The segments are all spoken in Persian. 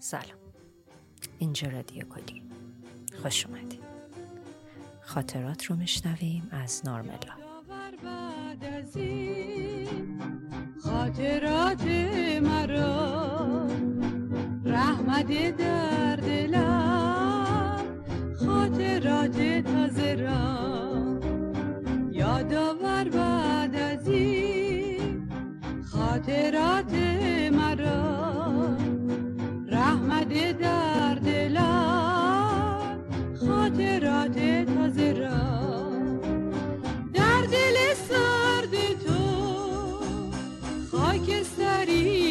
سلام. اینجا رادیو کلی. خوش اومدید خاطرات رو میشنویم از نارملا خاطرات مرا. رحمت در دلم خاطرات تازه را. یادآور بعد از این خاطرات در دلم خاطرات تازه را. در دل سرد تو خاکستری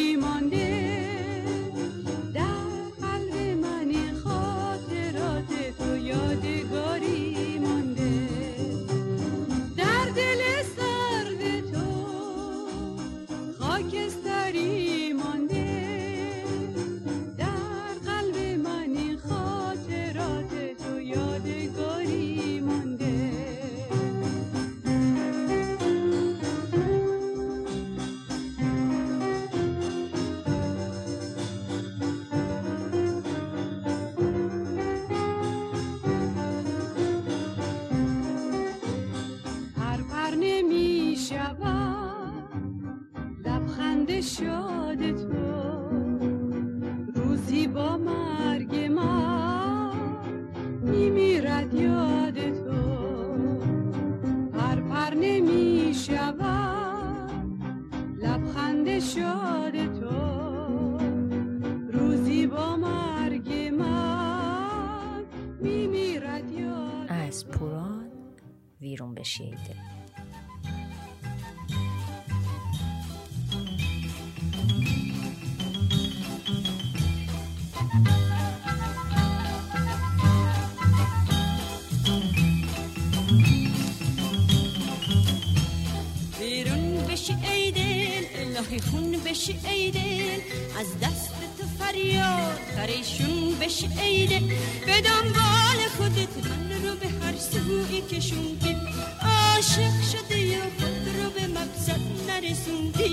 ویرون بشیده. الهی خون بشی ای دل. از دست تو فریاد پریشون بشی ای دل. به دنبال خودت من رو به سوی کشوندی عاشق شده یا خود رو به مقصد نرسوندی.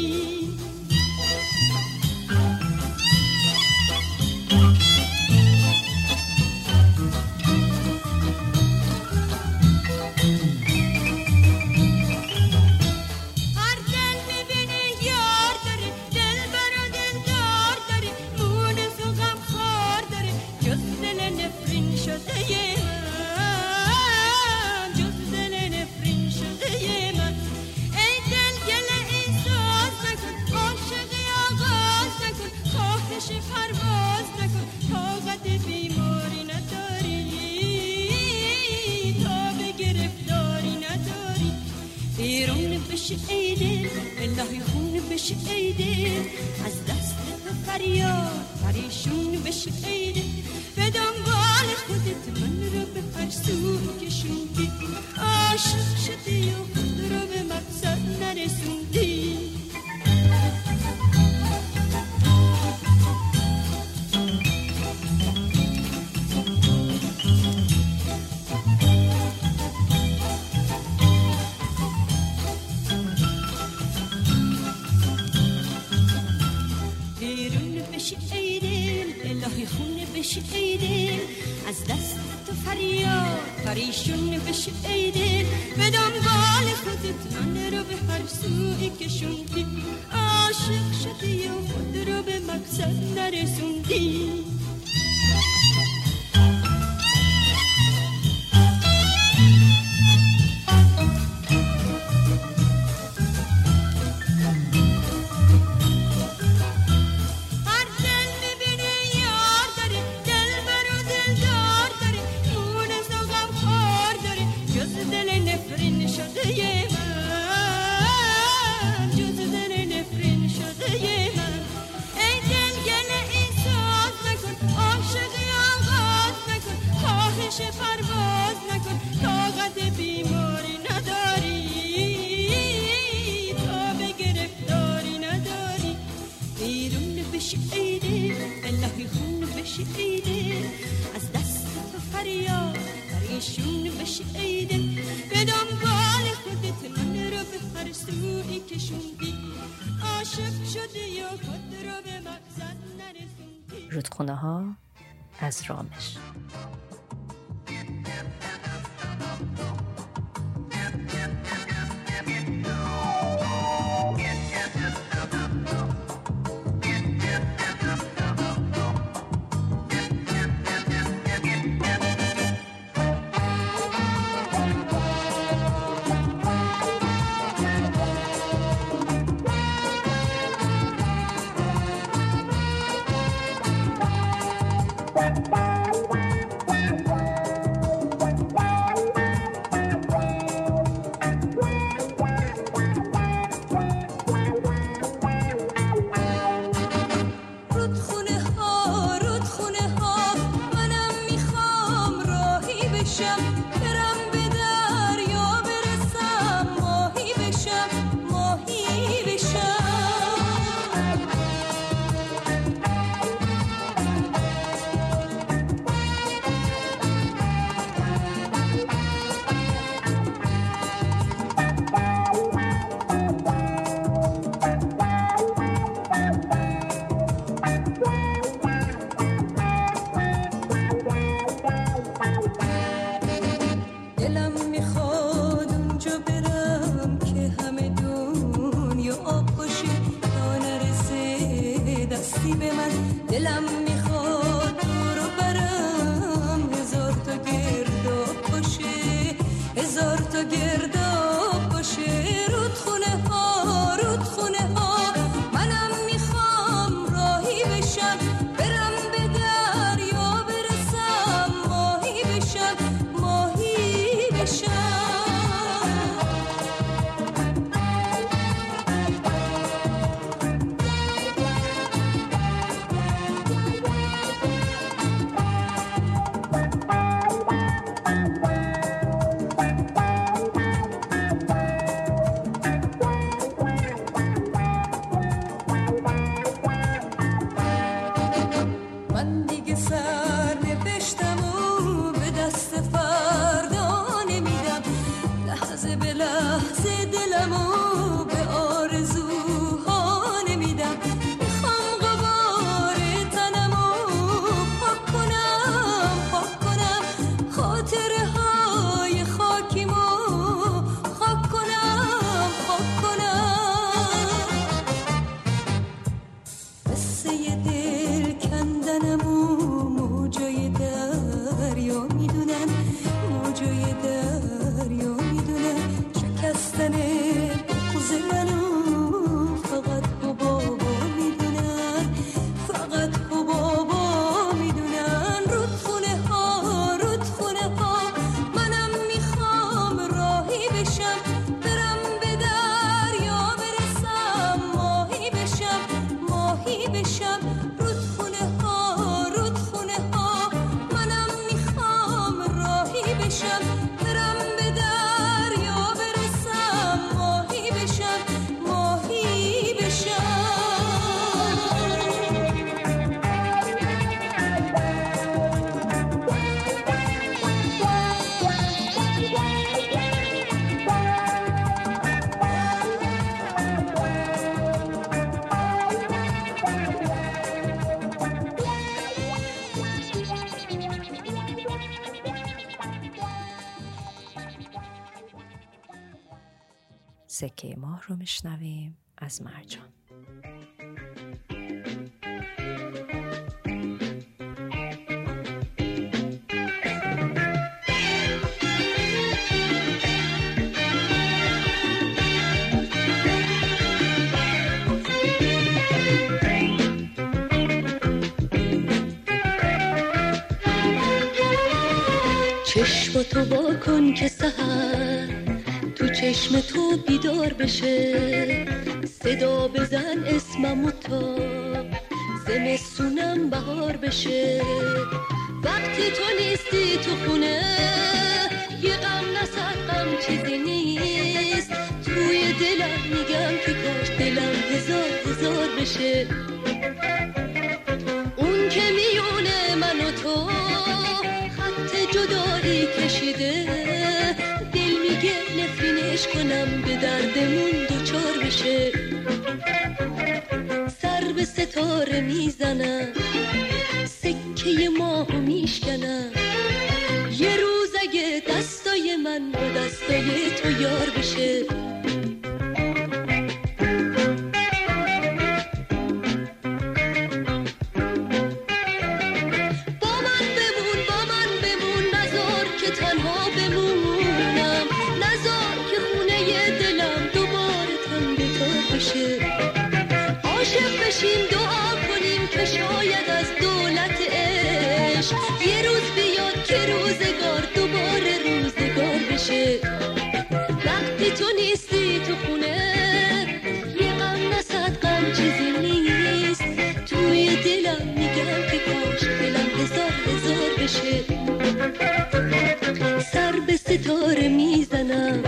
بشه ای دل الهی خون بشه ای از دست تو فریاد پریشون بشه ای دل. به دنبال خودت من رو به هر سو کشوندی. عاشق شدی و خود رو به مقصد نرسوندی. بشی ای دل. از دست تو فریاد پریشون بشی ای دل. به دنبال خودت من رو به هر سوی کشوندی. عاشق شدی و خود رو به مقصد نرسوندی. Gözden nefrin şadiye باش به دنبال خودت من رو به هر سوی کشوندی عاشق شده یا به مقصد نرسوندی رودخونه ها از رامش. show. سکه ماه رو میشنویم. از مرجان. چشم تو با کن که سهر تو چشم تو بیدار بشه. صدا بزن اسمم تا زمستونم بهار بشه. وقتی تو نیستی تو خونه یه غم نسد غم چیزی نیست. توی دلم میگم که کاش دلم هزار هزار بشه. ولش کنم به دردمون دوچار بشه. سر به ستاره می‌زنم. سکه ماهو میشکنم. یه روز اگه دستای من با دستای تو یار بشه. ستاره می‌زنم.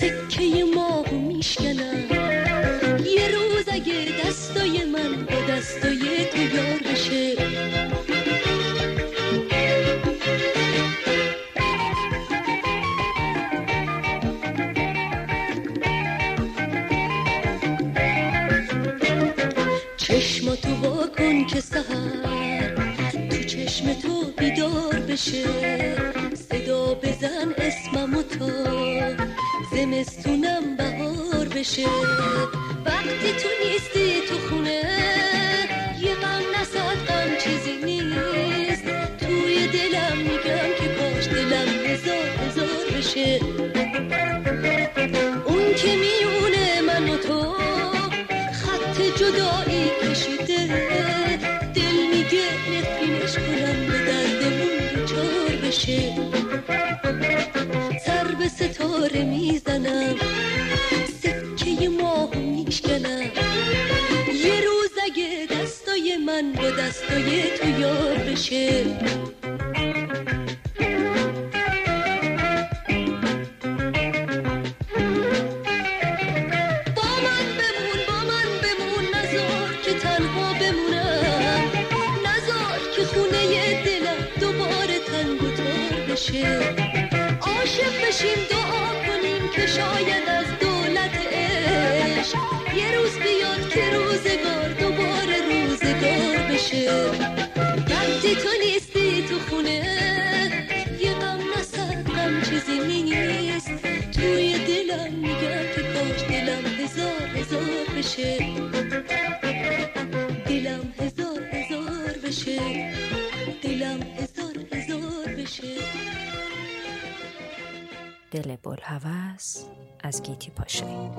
سکه ماهو میشکنم. یه روز اگه دستای من با دستای تو یار بشه. چشماتو وا کن که سهر تو چشم تو بیدار بشه. زمستونم بهار بشه. وقتی تو نیستی تو خونه. یه غم نصد غم چیزی نیست. توی دلم میگم که کاش دلم هزار هزار بشه. اون که میونه من و تو خط جدایی کشیده. دل میگه نفرینش کنم به دردمون دوچار بشه. ستاره می‌زنم سکه ماهو میشکنم یه روز اگه دستای من با دستای تو یار بشه دل بلحوث از گیتی پاشایی.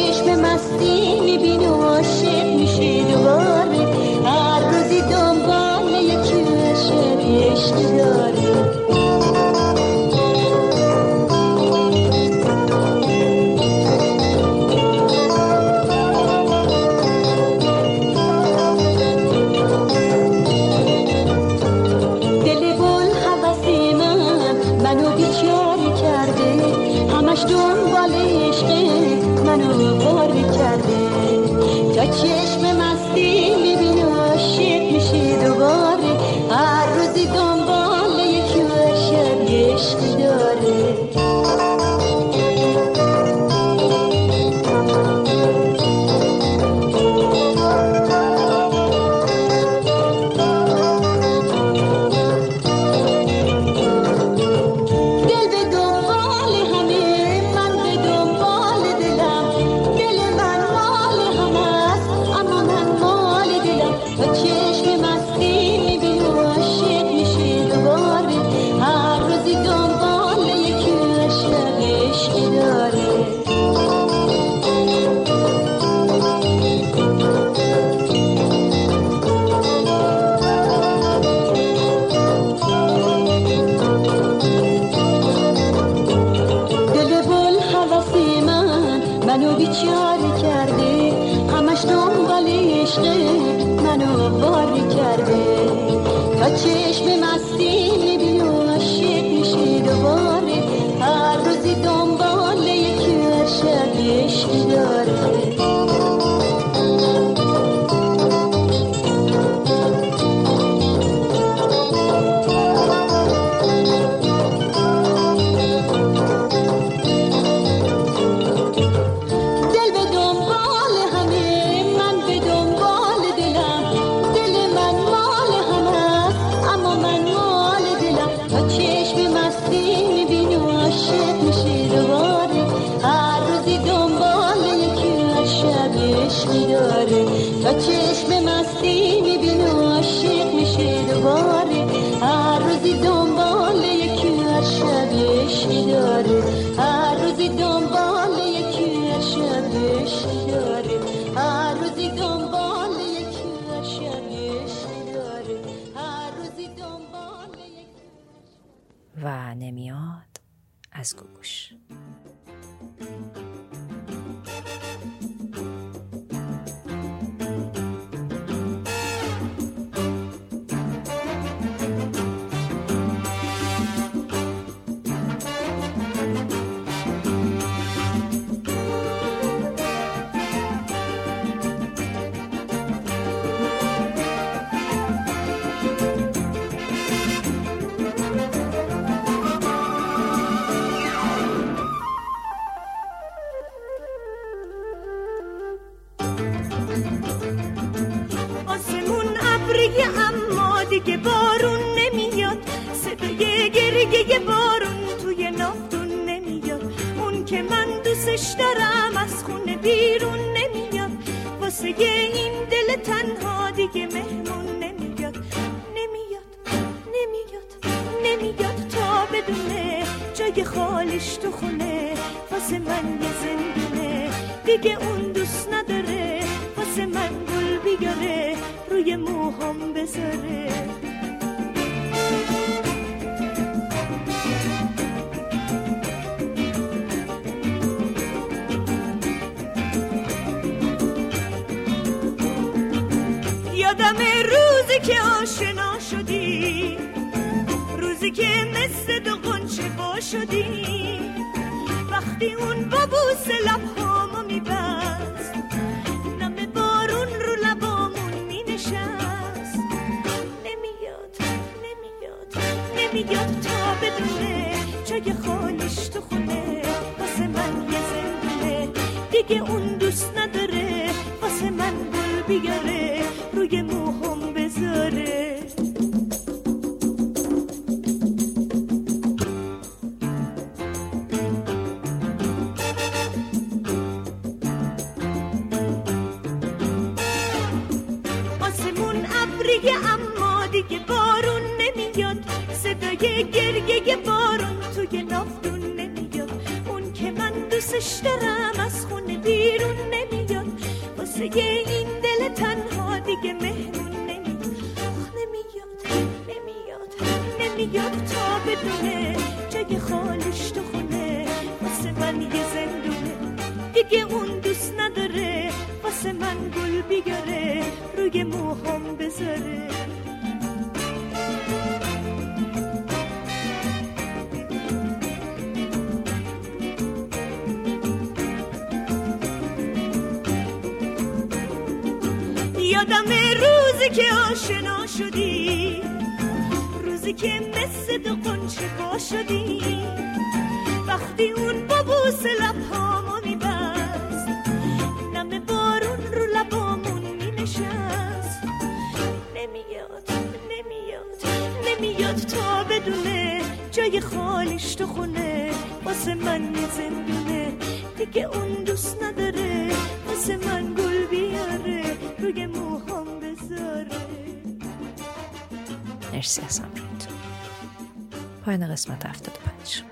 چشم مستی و نمیاد از گوگوش. دیگه اون دوست نداره. واسه من گل بیاره روی موهام بذاره. یادم روزی که آشنا شدی روزی که مثل دو قنچه با شدی. وقتی اون با لبهامو نمیاد تا بدونه جای خالیش تو خونه واسه من یه زندونه. دیگه اون دارم از خونه بیرون نمیاد. واسه این دل تنها دیگه مهمون نمیاد. آخ، نمیاد نمیاد نمیاد تا بدونه جای خالش تو خونه. واسه من یه زندونه. دیگه اون دوست نداره. واسه من گل بیاره. روی موهام روزی که آشنا شدی روزی که مثل دو قنچه با شدی. وقتی اون با بوس لبهامو میبست نم بارون رو لبامون مینشست. نمیاد نمیاد نمیاد تا بدونه جای خالیش تو خونه واسه من زندونه. دیگه اون دوست نداره واسه من مرسی از همراهیتون. پایان قسمت 75